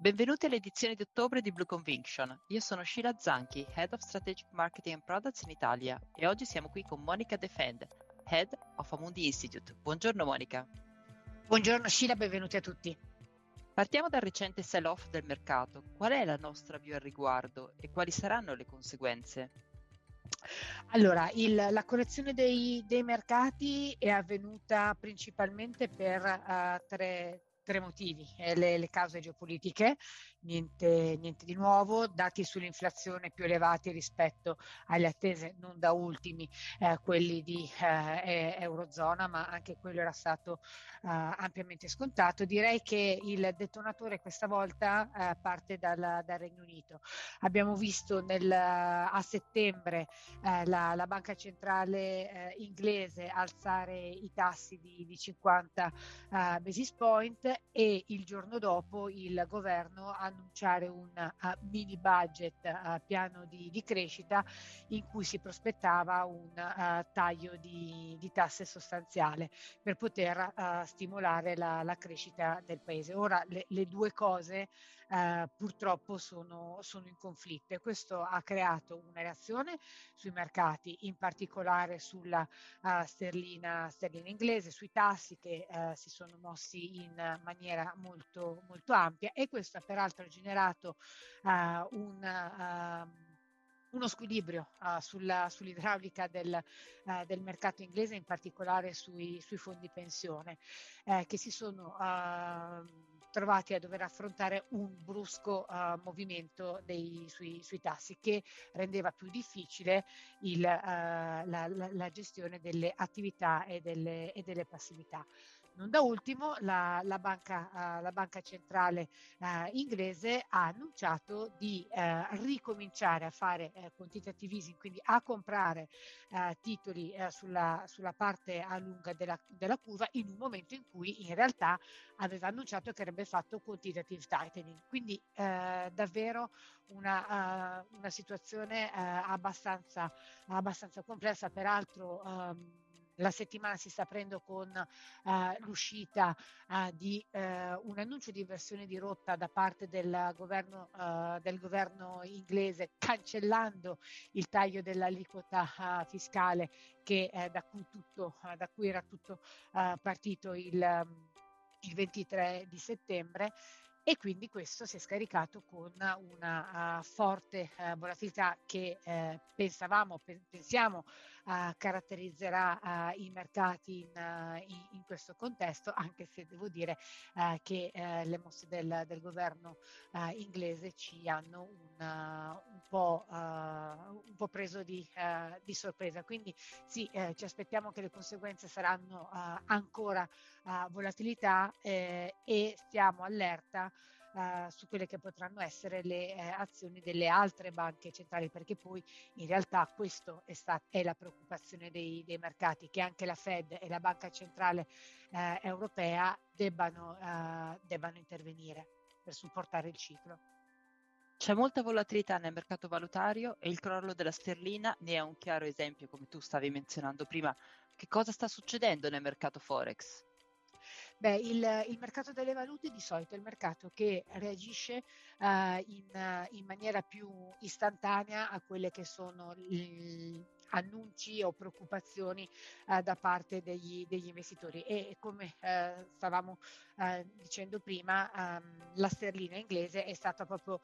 Benvenuti all'edizione di ottobre di Blue Conviction. Io sono Sheila Zanchi, Head of Strategic Marketing and Products in Italia e oggi siamo qui con Monica Defend, Head of Amundi Institute. Buongiorno Monica. Buongiorno Sheila, benvenuti a tutti. Partiamo dal recente sell-off del mercato. Qual è la nostra view al riguardo e quali saranno le conseguenze? Allora, il, la correzione dei, dei, mercati è avvenuta principalmente per uh, tre, tre motivi, eh, le, le, cause geopolitiche, niente, niente, di nuovo, dati sull'inflazione più elevati rispetto alle attese, non da ultimi eh, quelli di eh, Eurozona, ma anche quello era stato eh, ampiamente scontato. Direi che il detonatore questa volta eh, parte dal, dal, Regno Unito. Abbiamo visto nel, a settembre eh, la, la, Banca Centrale inglese alzare i tassi di, di 50 basis point e il giorno dopo il governo annunciare un uh, mini budget uh, piano di, di, crescita in cui si prospettava un uh, taglio di, di, tasse sostanziale per poter stimolare la, la, crescita del paese. Ora le, le due cose purtroppo sono, sono in conflitto e questo ha creato una reazione sui mercati, in particolare sulla sterlina, sterlina inglese, sui tassi che si sono mossi in maniera molto, molto ampia e questo ha peraltro generato uh, un... Uh, uno squilibrio uh, sulla, sull'idraulica del, uh, del, mercato inglese, in particolare sui, sui fondi pensione, eh, che si sono uh, trovati a dover affrontare un brusco movimento dei, sui, sui, tassi che rendeva più difficile il, la, la, la, gestione delle attività e delle, e delle passività. Non da ultimo, la, la, banca, uh, la banca, centrale uh, inglese ha annunciato di uh, ricominciare a fare quantitative easing, quindi a comprare titoli sulla, sulla, parte a lunga della, della, curva in un momento in cui in realtà aveva annunciato che avrebbe fatto quantitative tightening. Quindi davvero una, una situazione abbastanza, abbastanza, complessa, peraltro um, la settimana si sta aprendo con uh, l'uscita uh, di uh, un annuncio di inversione di rotta da parte del governo, del governo inglese cancellando il taglio dell'aliquota fiscale che, da, cui tutto, da cui era tutto partito il, il 23 di settembre. E quindi questo si è scaricato con una uh, forte uh, volatilità che uh, pensavamo, pe- pensiamo caratterizzerà i mercati in, in, in, questo contesto, anche se devo dire che le mosse del, del governo inglese ci hanno un, un, po', un po', preso di, di, sorpresa. Quindi sì, ci aspettiamo che le conseguenze saranno ancora volatilità eh, e stiamo allerta uh, su quelle che potranno essere le eh, azioni delle altre banche centrali, perché poi in realtà questa è, è, la preoccupazione dei, dei, mercati, che anche la Fed e la Banca Centrale eh, Europea debbano, uh, debbano intervenire per supportare il ciclo. C'è molta volatilità nel mercato valutario e il crollo della sterlina ne è un chiaro esempio, come tu stavi menzionando prima. Che cosa sta succedendo nel mercato Forex? Beh, il, il, mercato delle valute di solito è il mercato che reagisce uh, in, in, maniera più istantanea a quelle che sono gli annunci o preoccupazioni uh, da parte degli, degli, investitori. E come uh, stavamo dicendo prima um, la sterlina inglese è stata proprio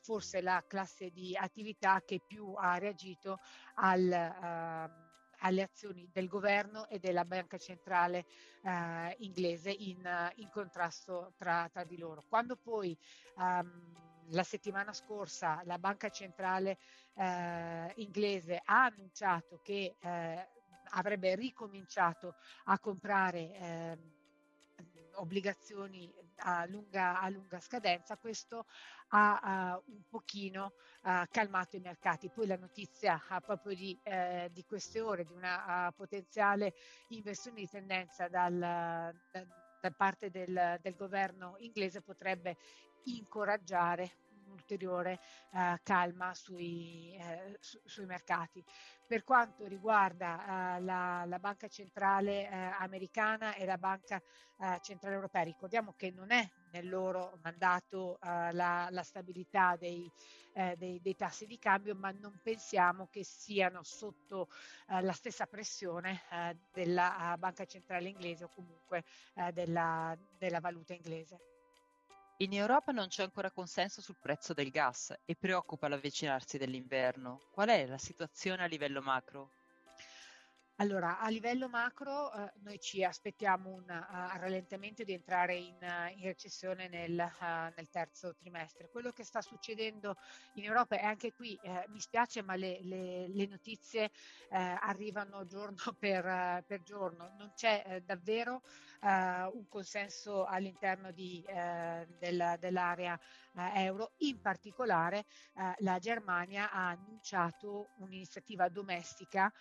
forse la classe di attività che più ha reagito al ehm, alle azioni del governo e della banca centrale eh, inglese in, in contrasto tra, tra, di loro. Quando poi um, la settimana scorsa la banca centrale eh, inglese ha annunciato che eh, avrebbe ricominciato a comprare ehm, obbligazioni a lunga, a lunga scadenza, questo ha uh, un pochino uh, calmato i mercati. Poi la notizia uh, proprio di, eh, di, queste ore di una potenziale inversione di tendenza dal, da, da, parte del, del governo inglese potrebbe incoraggiare un'ulteriore eh, calma sui, eh, su, sui mercati. Per quanto riguarda uh, la, la, Banca Centrale uh, Americana e la Banca uh, Centrale Europea, ricordiamo che non è nel loro mandato la, la, stabilità dei, eh, dei, dei, tassi di cambio, ma non pensiamo che siano sotto la stessa pressione della Banca Centrale inglese o comunque della, della valuta inglese. In Europa non c'è ancora consenso sul prezzo del gas e preoccupa l'avvicinarsi dell'inverno. Qual è la situazione a livello macro? Allora, a livello macro eh, noi ci aspettiamo un uh, rallentamento di entrare in, uh, in recessione nel, uh, nel, terzo trimestre. Quello che sta succedendo in Europa è anche qui, eh, mi spiace, ma le, le, le notizie eh, arrivano giorno per, per, giorno. Non c'è davvero un consenso all'interno di, del, dell'area euro. In particolare la Germania ha annunciato un'iniziativa domestica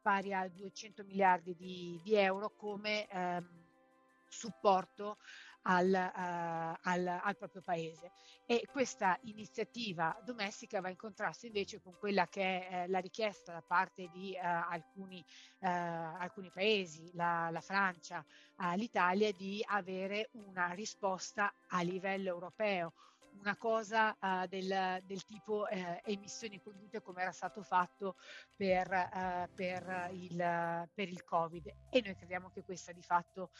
pari a 200 miliardi di, di euro come ehm, supporto al, uh, al, al, proprio paese. E questa iniziativa domestica va in contrasto invece con quella che è eh, la richiesta da parte di uh, alcuni, uh, alcuni, paesi, la, la Francia, l'Italia, di avere una risposta a livello europeo una cosa uh, del, del, tipo uh, emissioni condute come era stato fatto per, uh, per, il, per, il, Covid e noi crediamo che questa di fatto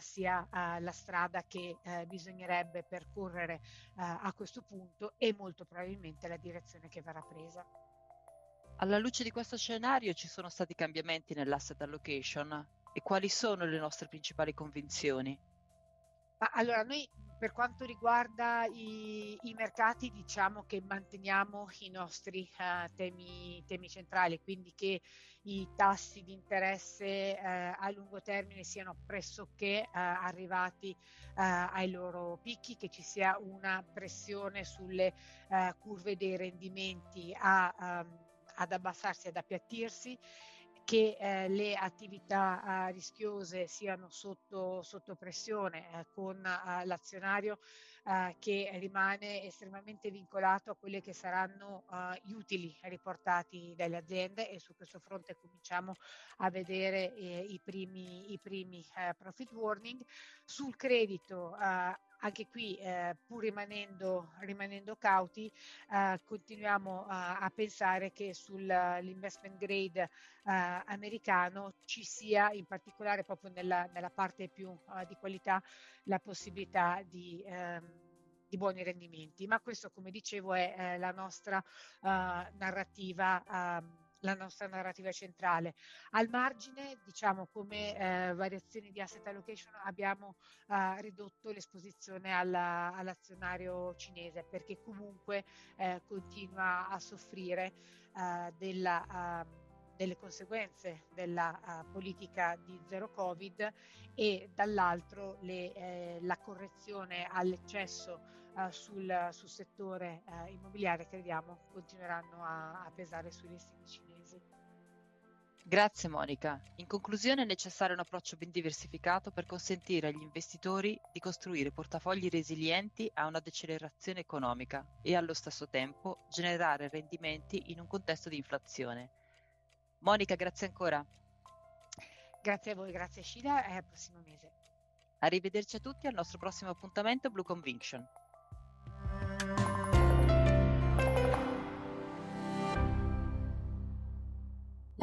sia la strada che bisognerebbe percorrere a questo punto e molto probabilmente la direzione che verrà presa. Alla luce di questo scenario ci sono stati cambiamenti nell'asset allocation e quali sono le nostre principali convinzioni? allora, noi per quanto riguarda i, i, mercati, diciamo che manteniamo i nostri uh, temi, temi, centrali, quindi che i tassi di interesse uh, a lungo termine siano pressoché uh, arrivati ai loro picchi, che ci sia una pressione sulle curve dei rendimenti a, um, ad abbassarsi, ad appiattirsi che eh, le attività eh, rischiose siano sotto, sotto pressione eh, con eh, l'azionario eh, che rimane estremamente vincolato a quelli che saranno eh, gli utili riportati dalle aziende e su questo fronte cominciamo a vedere i primi, i primi profit warning. Sul credito anche qui eh, pur rimanendo, rimanendo cauti eh, continuiamo a, a, pensare che sull'investment grade eh, americano ci sia in particolare proprio nella, nella parte più uh, di qualità la possibilità di, ehm, di, buoni rendimenti. Ma questo come dicevo è eh, la nostra uh, narrativa um, la nostra narrativa centrale. Al margine, diciamo, come eh, variazioni di asset allocation abbiamo eh, ridotto l'esposizione alla, all'azionario cinese perché comunque eh, continua a soffrire eh, della, uh, delle conseguenze della uh, politica di zero Covid e dall'altro le, eh, la correzione all'eccesso uh, sul, sul, settore uh, immobiliare crediamo continueranno a, a pesare sui listini cinesi. Grazie Monica. In conclusione è necessario un approccio ben diversificato per consentire agli investitori di costruire portafogli resilienti a una decelerazione economica e allo stesso tempo generare rendimenti in un contesto di inflazione. Monica, grazie ancora. Grazie a voi, grazie Scida e al prossimo mese. Arrivederci a tutti al nostro prossimo appuntamento Blue Conviction.